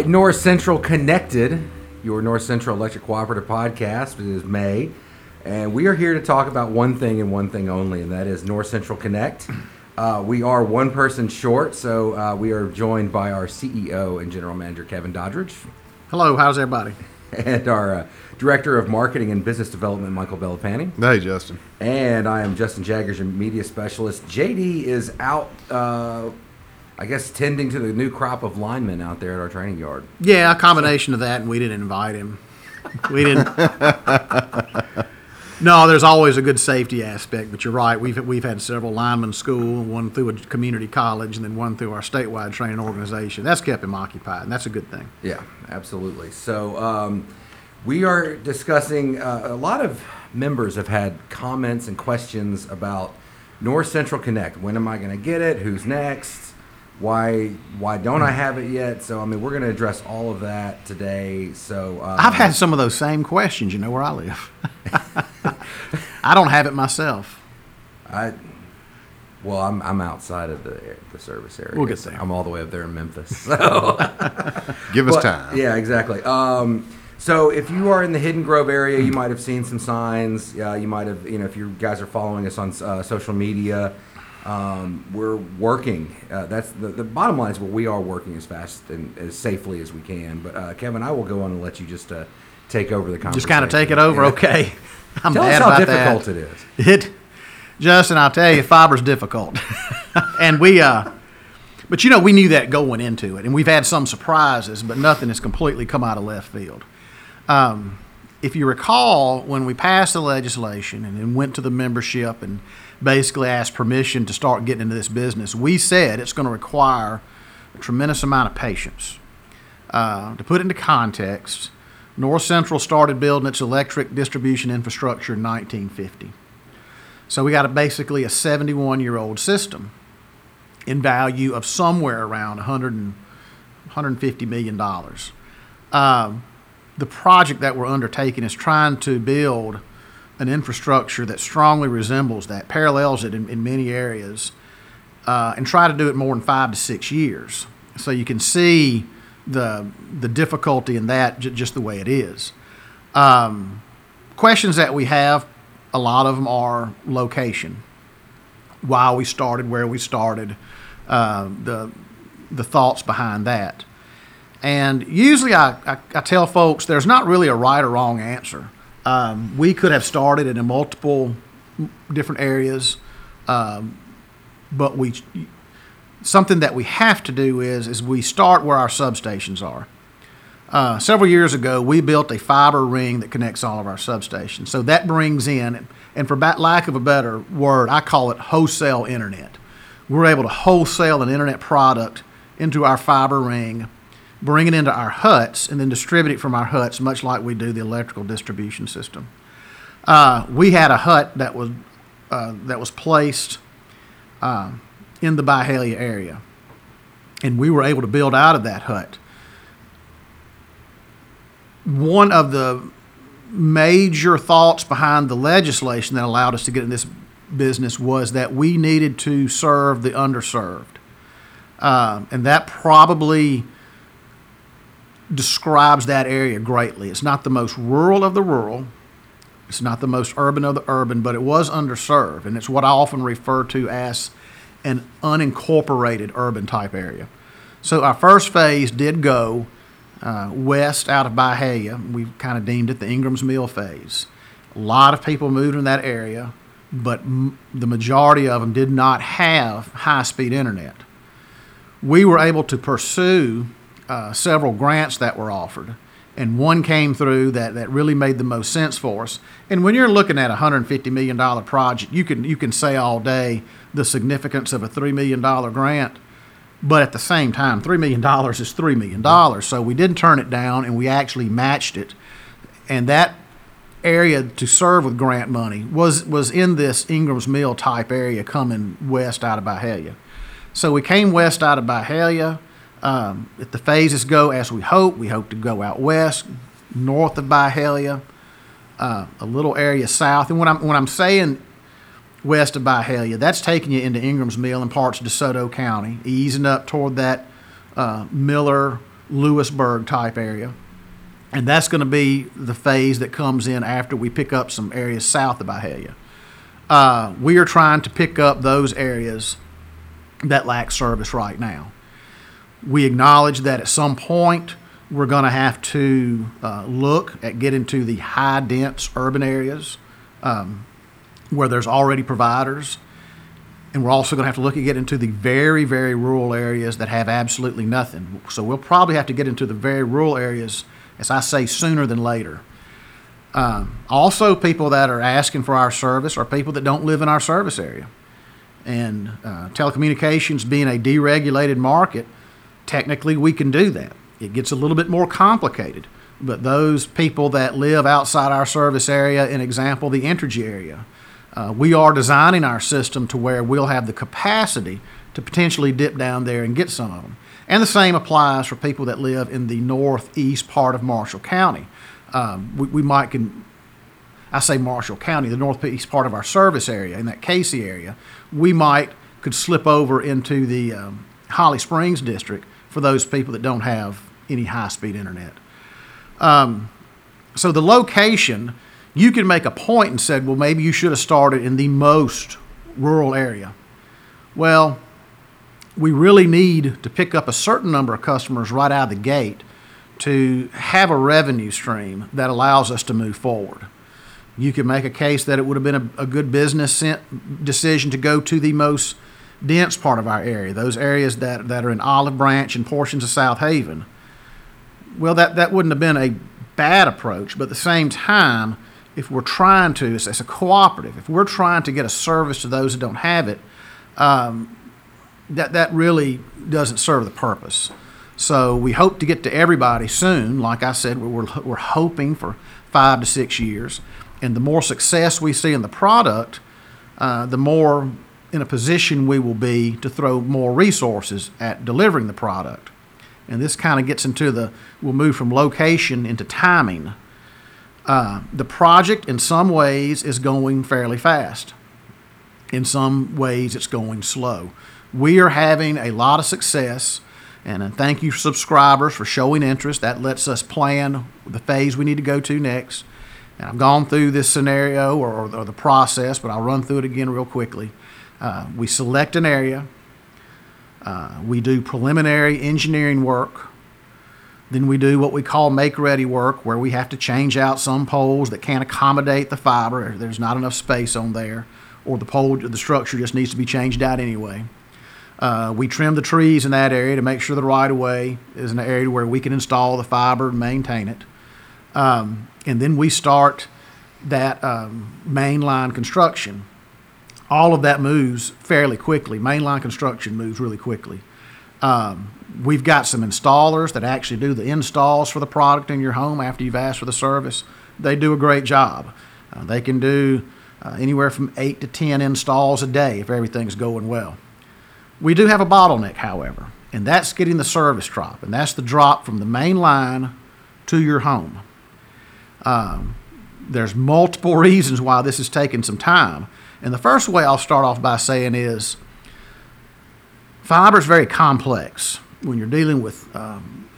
All right, North Central Connected, your North Central Electric Cooperative podcast. It is May, and we are here to talk about one thing and one thing only, and that is North Central Connect. Uh, we are one person short, so uh, we are joined by our CEO and General Manager Kevin Doddridge, Hello, how's everybody? and our uh, Director of Marketing and Business Development Michael Bellapani. Hey, Justin. And I am Justin Jaggers, your media specialist. JD is out, uh, I guess, tending to the new crop of linemen out there at our training yard. Yeah, a combination of that, and we didn't invite him. We didn't. no, there's always a good safety aspect, but you're right. We've we've had several lineman school, one through a community college, and then one through our statewide training organization. That's kept him occupied, and that's a good thing. Yeah, absolutely. So um, we are discussing. Uh, a lot of members have had comments and questions about North Central Connect. When am I going to get it? Who's next? Why why don't I have it yet? So I mean, we're going to address all of that today. So uh, I've had some of those same questions. You know where I live. I don't have it myself. I well, I'm I'm outside of the the service area. We'll get there. I'm all the way up there in Memphis. So. Give us But- time. Yeah, exactly. Um, so if you are in the Hidden Grove area, you might have seen some signs. Uh, you might have, you know, if you guys are following us on uh, social media, um, we're working. Uh, that's the, the bottom line is well, we are working as fast and as safely as we can. But uh, Kevin, I will go on and let you just uh, take over the conversation. Just kind of take it over, Yeah. okay? I'm Tell us bad how about difficult that. it is. It, Justin, I'll tell you, fiber's difficult, and we, uh, but you know, we knew that going into it, and we've had some surprises, but nothing has completely come out of left field. Um, if you recall, when we passed the legislation and then went to the membership and basically asked permission to start getting into this business, we said it's going to require a tremendous amount of patience. Uh, to put it into context, North Central started building its electric distribution infrastructure in 1950. So we got a, basically a 71 year old system in value of somewhere around 100 and, 150 million dollars. Um, the project that we're undertaking is trying to build an infrastructure that strongly resembles that, parallels it in, in many areas, uh, and try to do it more in five to six years. So you can see the the difficulty in that, j- just the way it is. Um, questions that we have, a lot of them are location. Why we started, where we started, uh, the the thoughts behind that. And usually I, I, I tell folks there's not really a right or wrong answer. Um, we could have started in multiple different areas, um, but we something that we have to do is is we start where our substations are. Uh, several years ago, we built a fiber ring that connects all of our substations. So that brings in, and for lack of a better word, I call it wholesale internet. We're able to wholesale an internet product into our fiber ring, bring it into our huts, and then distribute it from our huts, much like we do the electrical distribution system. Uh, we had a hut that was uh, that was placed uh, in the Byhalia area, and we were able to build out of that hut one of the major thoughts behind the legislation that allowed us to get in this business was that we needed to serve the underserved. Um, and that probably describes that area greatly. It's not the most rural of the rural, it's not the most urban of the urban, but it was underserved. And it's what I often refer to as an unincorporated urban type area. So our first phase did go uh, west out of Byhalia. We kind of deemed it the Ingram's Mill phase. A lot of people moved in that area, but m- the majority of them did not have high speed internet. We were able to pursue uh, several grants that were offered, and one came through that, that really made the most sense for us. And when you're looking at a $150 million project, you can, you can say all day the significance of a $3 million grant. But at the same time, $3 million is $3 million. So we didn't turn it down and we actually matched it. And that area to serve with grant money was, was in this Ingram's Mill type area coming west out of Byhalia. So we came west out of Byhalia. Um, if the phases go as we hope, we hope to go out west, north of Byhalia, uh, a little area south. And when I'm, when I'm saying west of Byhalia. That's taking you into Ingram's Mill and parts of DeSoto County, easing up toward that uh, Miller Lewisburg type area. And that's going to be the phase that comes in after we pick up some areas south of Byhalia. Uh, we are trying to pick up those areas that lack service right now. We acknowledge that at some point we're going to have to uh, look at getting to the high dense urban areas um, where there's already providers. And we're also going to have to look at getting into the very, very rural areas that have absolutely nothing. So we'll probably have to get into the very rural areas, as I say, sooner than later. Um, also, people that are asking for our service are people that don't live in our service area. And uh, telecommunications being a deregulated market, technically we can do that. It gets a little bit more complicated. But those people that live outside our service area, an example, the Entergy area, uh, we are designing our system to where we'll have the capacity to potentially dip down there and get some of them. And the same applies for people that live in the northeast part of Marshall County. Um, we, we might can, I say Marshall County, the northeast part of our service area, in that Casey area, we might could slip over into the um, Holly Springs district for those people that don't have any high speed internet. Um, so the location, you can make a point and said, well, maybe you should have started in the most rural area. Well, we really need to pick up a certain number of customers right out of the gate to have a revenue stream that allows us to move forward. You could make a case that it would have been a, a good business decision to go to the most dense part of our area, those areas that, that are in Olive Branch and portions of South Haven. Well, that, that wouldn't have been a bad approach, but at the same time, if we're trying to, as, a cooperative, if we're trying to get a service to those that don't have it, um, that, that really doesn't serve the purpose. So we hope to get to everybody soon. Like I said, we're, we're hoping for five to six years. And the more success we see in the product, uh, the more in a position we will be to throw more resources at delivering the product. And this kind of gets into the, we'll move from location into timing. Uh, the project, in some ways, is going fairly fast. In some ways, it's going slow. We are having a lot of success, and thank you, subscribers, for showing interest. That lets us plan the phase we need to go to next. And I've gone through this scenario or, or the process, but I'll run through it again real quickly. Uh, we select an area, uh, we do preliminary engineering work. Then we do what we call make ready work, where we have to change out some poles that can't accommodate the fiber. There's not enough space on there, or the pole, the structure just needs to be changed out anyway. Uh, we trim the trees in that area to make sure the right of way is an area where we can install the fiber and maintain it. Um, and then we start that um, mainline construction all of that moves fairly quickly. Mainline construction moves really quickly. Um, we've got some installers that actually do the installs for the product in your home after you've asked for the service. They do a great job. Uh, they can do uh, anywhere from eight to ten installs a day if everything's going well. We do have a bottleneck, however, and that's getting the service drop, and that's the drop from the main line to your home. Um, there's multiple reasons why this is taking some time. And the first way I'll start off by saying is fiber is very complex when you're dealing with um,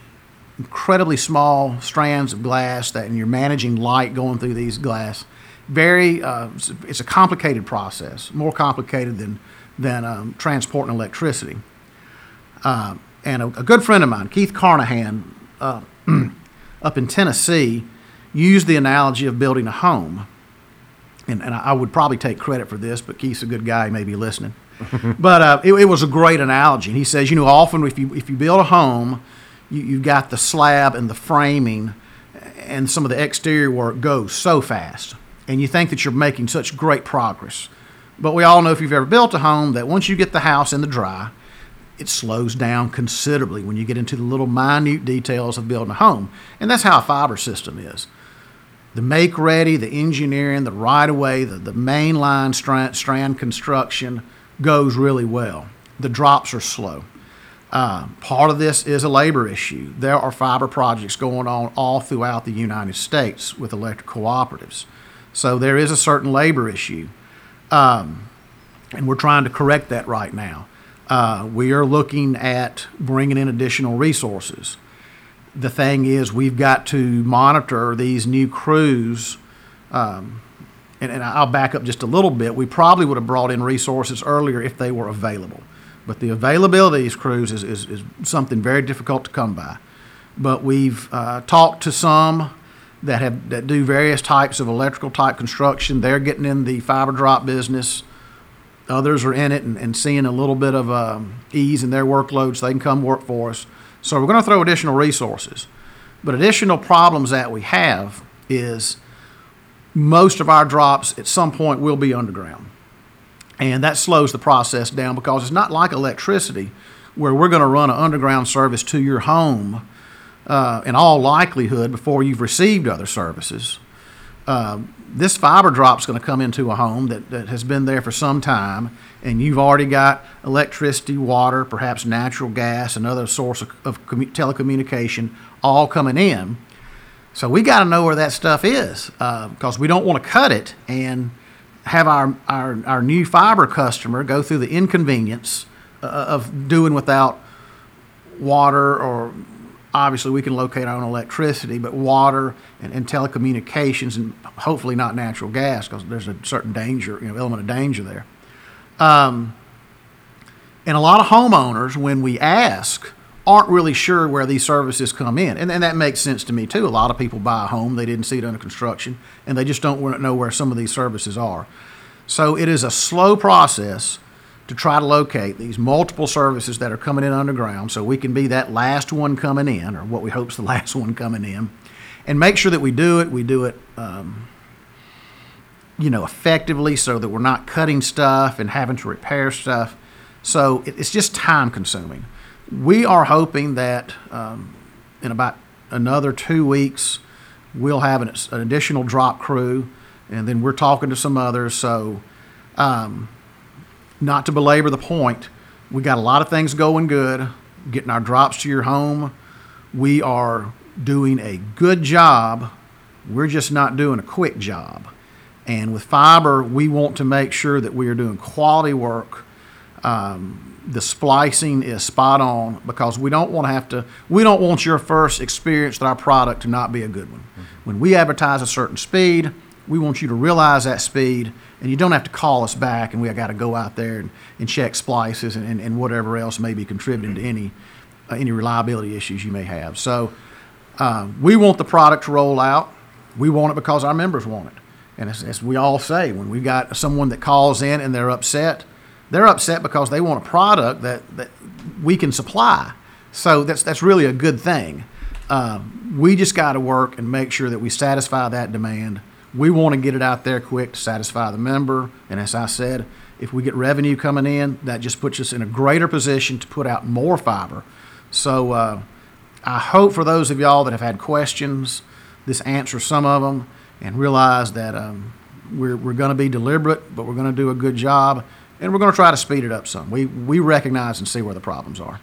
incredibly small strands of glass that and you're managing light going through these glass. Very, uh, it's a complicated process, more complicated than than um, transporting electricity. Uh, and a, a, good friend of mine, Keith Carnahan, uh, up in Tennessee, used the analogy of building a home and, and I would probably take credit for this, but Keith's a good guy, he may be listening. but uh, it, it, was a great analogy. And he says, you know, often if you, if you build a home, you, you've got the slab and the framing, and some of the exterior work goes so fast. And you think that you're making such great progress. But we all know if you've ever built a home that once you get the house in the dry, it slows down considerably when you get into the little minute details of building a home. And that's how a fiber system is the make ready, the engineering, the right of way, the, the mainline strand, strand construction goes really well. The drops are slow. Uh, part of this is a labor issue. There are fiber projects going on all throughout the United States with electric cooperatives. So there is a certain labor issue. Um, and we're trying to correct that right now. Uh, we are looking at bringing in additional resources. The thing is, we've got to monitor these new crews. Um, and, and I'll back up just a little bit. We probably would have brought in resources earlier if they were available. But the availability of these crews is, is, is something very difficult to come by. But we've uh, talked to some that have that do various types of electrical type construction. They're getting in the fiber drop business. Others are in it and, and seeing a little bit of um, ease in their workload so they can come work for us. So we're going to throw additional resources. But additional problems that we have is most of our drops at some point will be underground. And that slows the process down because it's not like electricity where we're going to run an underground service to your home uh, in all likelihood before you've received other services. Uh, this fiber drop is going to come into a home that, that has been there for some time, and you've already got electricity, water, perhaps natural gas, another source of, of commu- telecommunication all coming in. So we got to know where that stuff is because uh, we don't want to cut it and have our, our, our new fiber customer go through the inconvenience uh, of doing without water or obviously we can locate our own electricity, but water and, and telecommunications and hopefully not natural gas because there's a certain danger, you know, element of danger there. Um, and a lot of homeowners, when we ask, aren't really sure where these services come in. And, and that makes sense to me too. A lot of people buy a home, they didn't see it under construction, and they just don't know where some of these services are. So it is a slow process to try to locate these multiple services that are coming in underground so we can be that last one coming in, or what we hope is the last one coming in, and make sure that we do it. We do it. Um, you know, effectively so that we're not cutting stuff and having to repair stuff. So it's just time consuming we are hoping that um, in about another two weeks, we'll have an, an, additional drop crew, and then we're talking to some others. So, um, not to belabor the point, we got a lot of things going good, getting our drops to your home. We are doing a good job. We're just not doing a quick job. And with fiber, we want to make sure that we are doing quality work. Um, the splicing is spot on because we don't want to have to we don't want your first experience with our product to not be a good one mm-hmm. when we advertise a certain speed we want you to realize that speed and you don't have to call us back and we got to go out there and, and check splices and, and, and, whatever else may be contributing to any uh, any reliability issues you may have so uh, we want the product to roll out we want it because our members want it and as, as we all say when we've got someone that calls in and they're upset they're upset because they want a product that, that we can supply. So that's that's really a good thing. Uh, we just got to work and make sure that we satisfy that demand. We want to get it out there quick to satisfy the member. And as I said, if we get revenue coming in, that just puts us in a greater position to put out more fiber. So uh, I hope for those of y'all that have had questions, this answers some of them and realize that um, we're, we're going to be deliberate, but we're going to do a good job and we're going to try to speed it up some. We we recognize and see where the problems are.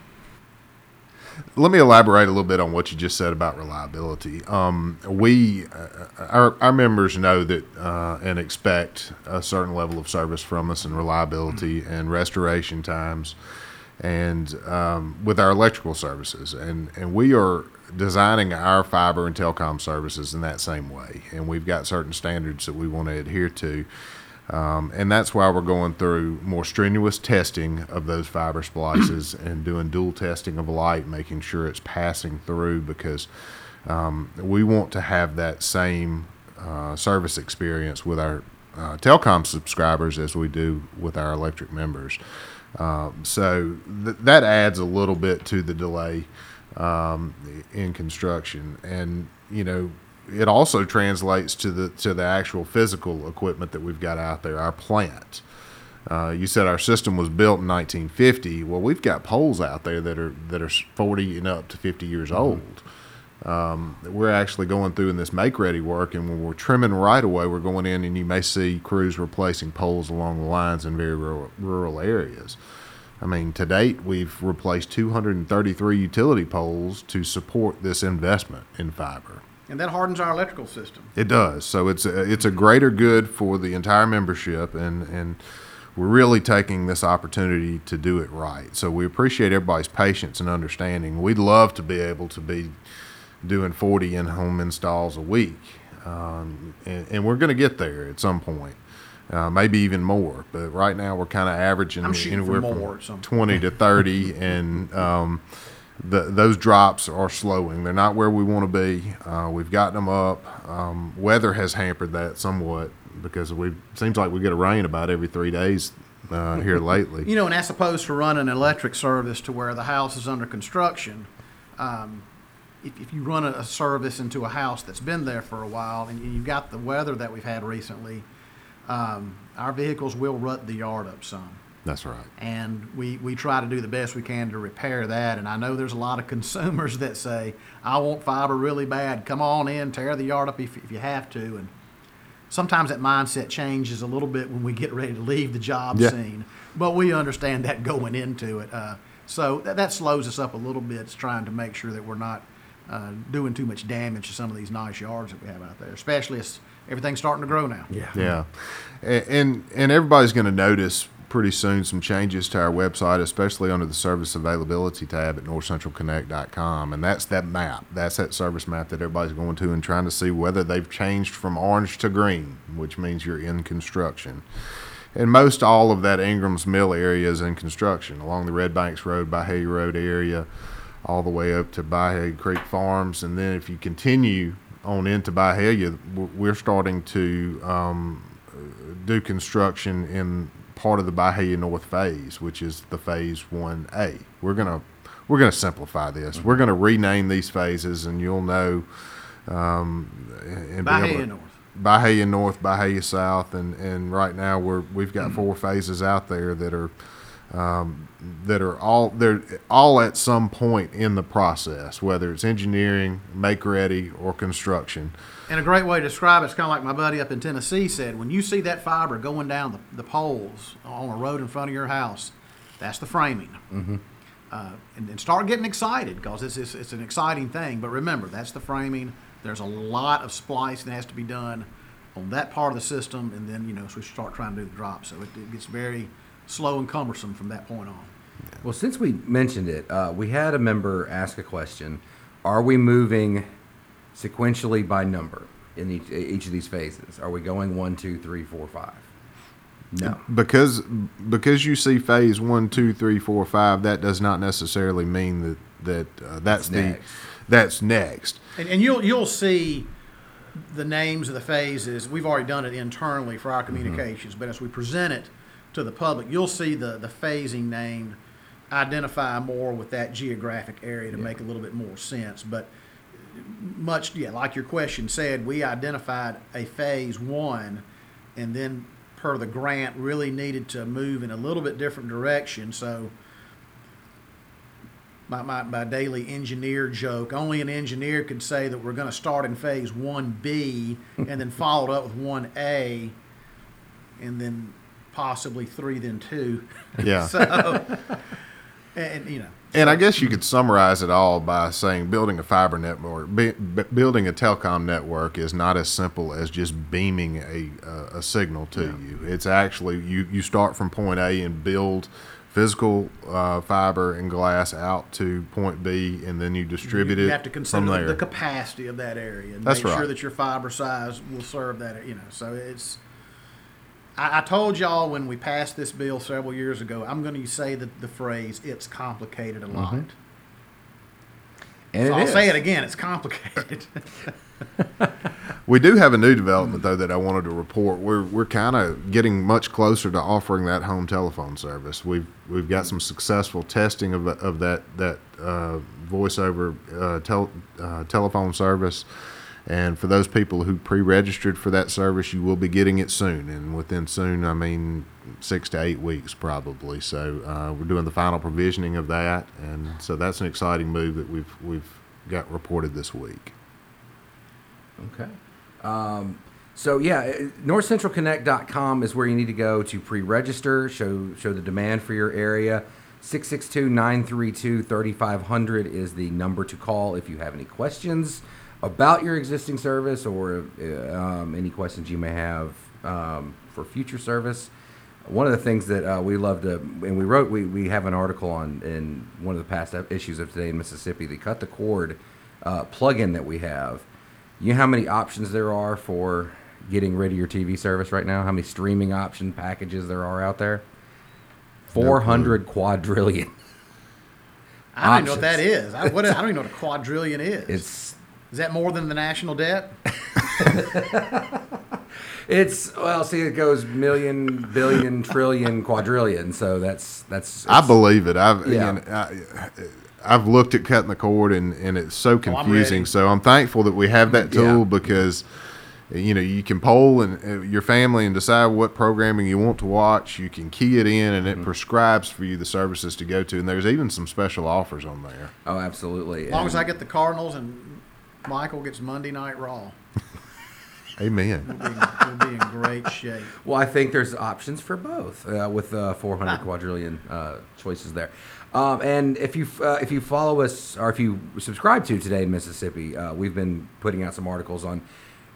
Let me elaborate a little bit on what you just said about reliability. Um, we, uh, our, our members know that uh, and expect a certain level of service from us and reliability and restoration times, and um, with our electrical services, and and we are designing our fiber and telecom services in that same way, and we've got certain standards that we want to adhere to. Um, and that's why we're going through more strenuous testing of those fiber splices and doing dual testing of light, making sure it's passing through because um, we want to have that same uh, service experience with our uh, telecom subscribers as we do with our electric members. Um, so th- that adds a little bit to the delay um, in construction. And, you know, it also translates to the to the actual physical equipment that we've got out there, our plant. Uh, you said our system was built in 1950. Well, we've got poles out there that are that are 40 and up to 50 years mm-hmm. old. Um, we're actually going through in this make ready work, and when we're trimming right away, we're going in, and you may see crews replacing poles along the lines in very rural, rural areas. I mean, to date, we've replaced 233 utility poles to support this investment in fiber and that hardens our electrical system. It does. So it's a, it's a greater good for the entire membership, and and we're really taking this opportunity to do it right. So we appreciate everybody's patience and understanding. We'd love to be able to be doing 40 in-home installs a week, um, and, and we're going to get there at some point. Uh, maybe even more, but right now we're kind of averaging anywhere from 20 to 30, and um, the, those drops are slowing. They're not where we want to be. Uh, we've gotten them up. Um, weather has hampered that somewhat because we seems like we get a rain about every three days uh, here lately. You know, and that's opposed to running an electric service to where the house is under construction. Um, if, if you run a, a service into a house that's been there for a while and you've got the weather that we've had recently, um, our vehicles will rut the yard up some. That's right. And we, we try to do the best we can to repair that. And I know there's a lot of consumers that say, I want fiber really bad. Come on in, tear the yard up if, if you have to. And sometimes that mindset changes a little bit when we get ready to leave the job Yeah. scene. But we understand that going into it. Uh, so that, that slows us up a little bit, it's trying to make sure that we're not uh, doing too much damage to some of these nice yards that we have out there, especially as everything's starting to grow now. Yeah. Yeah, A- and and everybody's going to notice pretty soon some changes to our website, especially under the service availability tab at northcentralconnect.com, and that's that map. That's that service map that everybody's going to and trying to see whether they've changed from orange to green, which means you're in construction. And most all of that Ingram's Mill area is in construction along the Red Banks Road, Byhalia Road area, all the way up to Byhalia Creek Farms. And then if you continue on into Byhalia, w- we're starting to um, do construction in part of the Byhalia North phase, which is the phase 1A. We're going to we're going to simplify this. We're going to rename these phases, and you'll know. Um, and Byhalia to- North. Byhalia North, Byhalia South, and, and right now we're we've got four phases out there that are um, that are all they're all at some point in the process, whether it's engineering, make ready, or construction. And a great way to describe it, it is kind of like my buddy up in Tennessee said when you see that fiber going down the, the poles on a road in front of your house, that's the framing. Mm-hmm. Uh, and, and start getting excited because it's, it's, it's an exciting thing. But remember, that's the framing. There's a lot of splicing that has to be done on that part of the system, and then, you know, so we start trying to do the drop. So it, it gets very slow and cumbersome from that point on. Well, since we mentioned it, uh, we had a member ask a question: Are we moving sequentially by number in each, each of these phases? Are we going one, two, three, four, five? No. Because because you see phase one, two, three, four, five, that does not necessarily mean that that uh, that's the next. that's next. And, and you'll you'll see the names of the phases. We've already done it internally for our communications, but as we present it to the public, you'll see the the phasing named, identify more with that geographic area to make a little bit more sense. But much yeah, like your question said, we identified a phase one, and then per the grant, really needed to move in a little bit different direction. So my, my, my daily engineer joke. Only an engineer could say that we're going to start in phase 1B and then followed up with 1A and then possibly 3, then 2. Yeah. So, and, you know. And I guess you could summarize it all by saying building a fiber network, be, b- building a telecom network is not as simple as just beaming a, a, a signal to you. It's actually, you, you start from point A and build physical uh, fiber and glass out to point B, and then you distribute you it have to consider the, the capacity of that area and That's make sure that your fiber size will serve that. You know, so it's. I, I told y'all when we passed this bill several years ago. I'm going to say the, the phrase "it's complicated a lot." Mm-hmm. And So it I'll is. say it again. It's complicated. We do have a new development though that I wanted to report. We're we're kind of getting much closer to offering that home telephone service. We've we've got some successful testing of of that that uh, voice over uh, tel, uh, telephone service. And for those people who pre-registered for that service, you will be getting it soon. And within soon, I mean six to eight weeks probably. So uh, we're doing the final provisioning of that, and so that's an exciting move that we've we've got reported this week. Okay. Um, so yeah, northcentralconnect.com is where you need to go to pre-register, show show the demand for your area. 662-932-3500 is the number to call if you have any questions about your existing service or uh, um, any questions you may have um, for future service. One of the things that uh, we love to, and we wrote, we, we have an article on in one of the past issues of Today in Mississippi, the Cut the Cord uh, plugin that we have. You know how many options there are for getting rid of your TV service right now? How many streaming option packages there are out there? Four hundred quadrillion. I don't even know what that is. I, what, I don't even know what a quadrillion is. It's is that more than the national debt? it's well, see, it goes million, billion, trillion, quadrillion. So that's that's. I believe it. I've Yeah. you know, I, I've looked at cutting the cord and, and it's so I'm confusing. so I'm thankful that we have that tool Yeah. because you know you can poll and uh, your family and decide what programming you want to watch. You can key it in and it Mm-hmm. prescribes for you the services to go to. And there's even some special offers on there. Oh, absolutely. As long as I get the Cardinals and Michael gets Monday Night Raw, Amen. we'll be, we'll be in great shape. Well, I think there's options for both uh, with uh, 400 quadrillion uh, choices there. Um, and if you uh, if you follow us or if you subscribe to Today in Mississippi, uh, we've been putting out some articles on.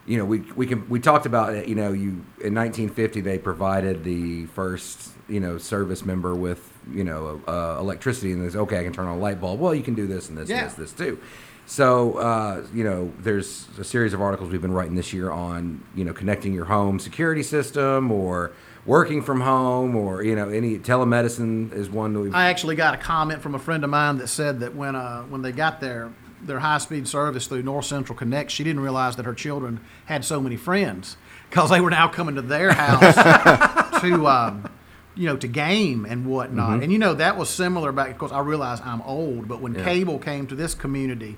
You know, we we can we talked about it. You know, you in 1950 they provided the first you know service member with you know uh, electricity, and there's okay, I can turn on a light bulb. Well, you can do this and this Yeah. and this this too. So, uh, you know, there's a series of articles we've been writing this year on, you know, connecting your home security system or working from home or, you know, any telemedicine is one that we've. I actually got a comment from a friend of mine that said that when uh, when they got their their high speed service through North Central Connect, she didn't realize that her children had so many friends because they were now coming to their house to. Um, you know, to game and whatnot, and you know that was similar back. Of course, I realize I'm old, but when Yeah. cable came to this community,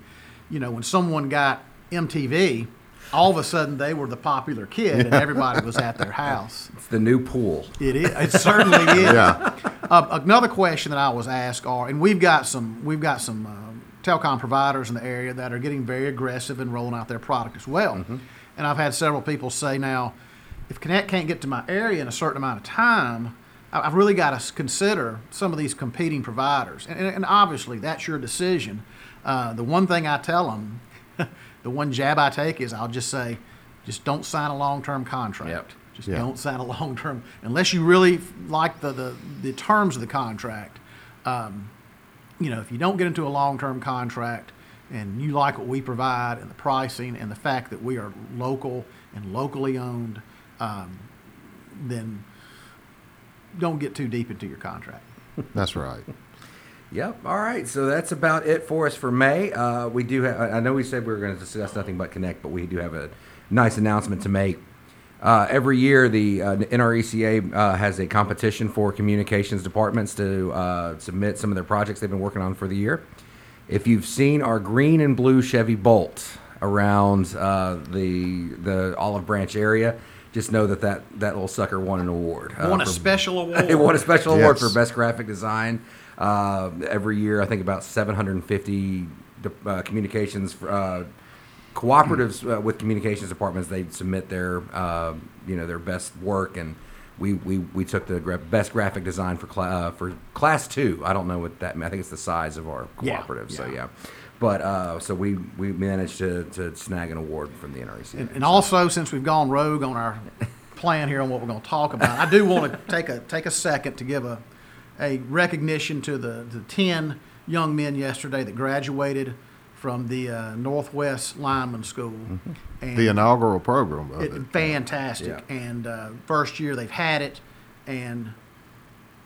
you know, when someone got MTV, all of a sudden they were the popular kid, and everybody was at their house. it's the new pool. It is. It certainly is. Yeah. Uh, another question that I was asked are, and we've got some, we've got some um, telecom providers in the area that are getting very aggressive in rolling out their product as well. And I've had several people say now, if Connect can't get to my area in a certain amount of time, I- I've really got to consider some of these competing providers. And, and, and obviously, that's your decision. Uh, the one thing I tell them, the one jab I take is I'll just say, just don't sign a long-term contract. Yep. Just Yeah. don't sign a long-term unless you really like the, the, the terms of the contract. Um, you know, if you don't get into a long-term contract and you like what we provide and the pricing and the fact that we are local and locally owned, um, then don't get too deep into your contract. That's right. Yep. All right. So that's about it for us for May. Uh, we do. Have, I know we said we were going to discuss nothing but Connect, but we do have a nice announcement to make. Uh, every year, the uh, NRECA uh, has a competition for communications departments to uh, submit some of their projects they've been working on for the year. If you've seen our green and blue Chevy Bolt around uh, the the Olive Branch area, just know that that, that little sucker won an award. uh, Won a for- special award. it won a special award for best graphic design. Uh, every year, I think about 750 uh, communications uh, cooperatives uh, with communications departments. They submit their uh, you know their best work, and we we, we took the gra- best graphic design for uh, for class two. I don't know what that. Means. I think it's the size of our Yeah, cooperative. So yeah. yeah. But uh, so we, we managed to, to snag an award from the NREC. And, and also, since we've gone rogue on our plan here on what we're going to talk about, I do want to take a take a second to give a a recognition to the, the ten young men yesterday that graduated from the uh, Northwest Lineman School. And The inaugural program it, it. fantastic. Yeah. And uh, first year they've had it, and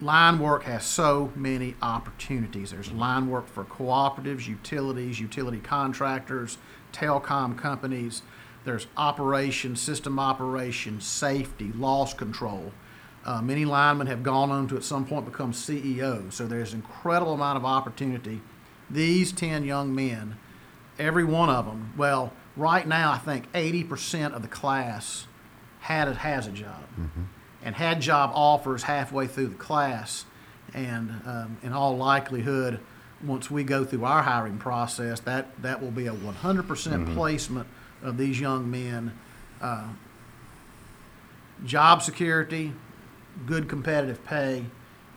line work has so many opportunities. There's line work for cooperatives, utilities, utility contractors, telecom companies. There's operations, system operations, safety, loss control. Uh, many linemen have gone on to at some point become CEOs. So there's incredible amount of opportunity. These 10 young men, every one of them, well, right now I think 80% of the class had a, has a job and had job offers halfway through the class. And um, in all likelihood, once we go through our hiring process, that, that will be a 100% placement of these young men. Uh, job security, good competitive pay,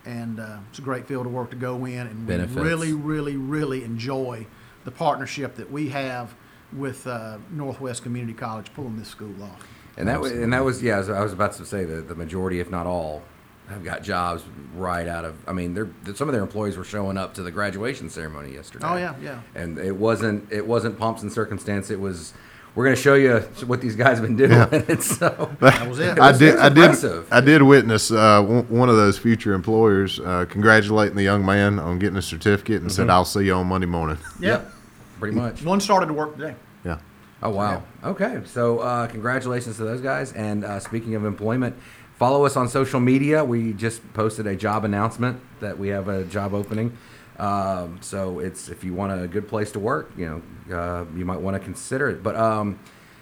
and uh, it's a great field of work to go in. And we really, really, really enjoy the partnership that we have with uh, Northwest Community College pulling this school off. And that was, and that was yeah. I was, about to say that the majority, if not all, have got jobs right out of. I mean, they're, some of their employees were showing up to the graduation ceremony yesterday. Oh, yeah, yeah. And it wasn't it wasn't pomps and circumstance. It was we're going to show you what these guys have been doing. Yeah. so That was it. I was- did. it was I did. I did witness uh, one one of those future employers uh, congratulating the young man on getting a certificate and Mm-hmm. said, "I'll see you on Monday morning." Yeah. Yep, pretty much. One started to work today. yeah. Oh wow. Okay, so uh, congratulations to those guys. And uh, speaking of employment, follow us on social media. We just posted a job announcement that we have a job opening. Um, so it's if you want a good place to work, you know, uh, you might want to consider it. But um,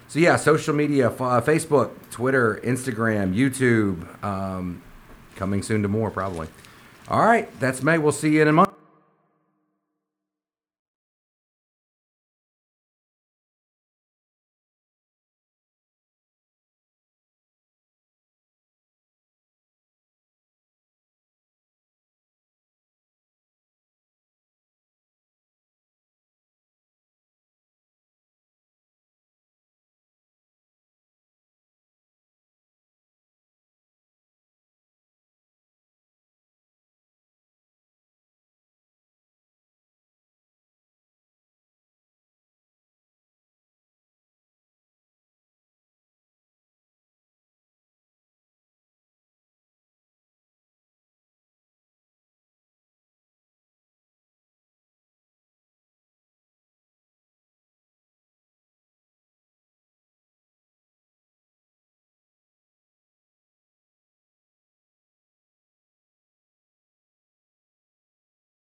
so yeah, social media: f- uh, Facebook, Twitter, Instagram, YouTube. Um, coming soon to more probably. All right, that's May. We'll see you in a month.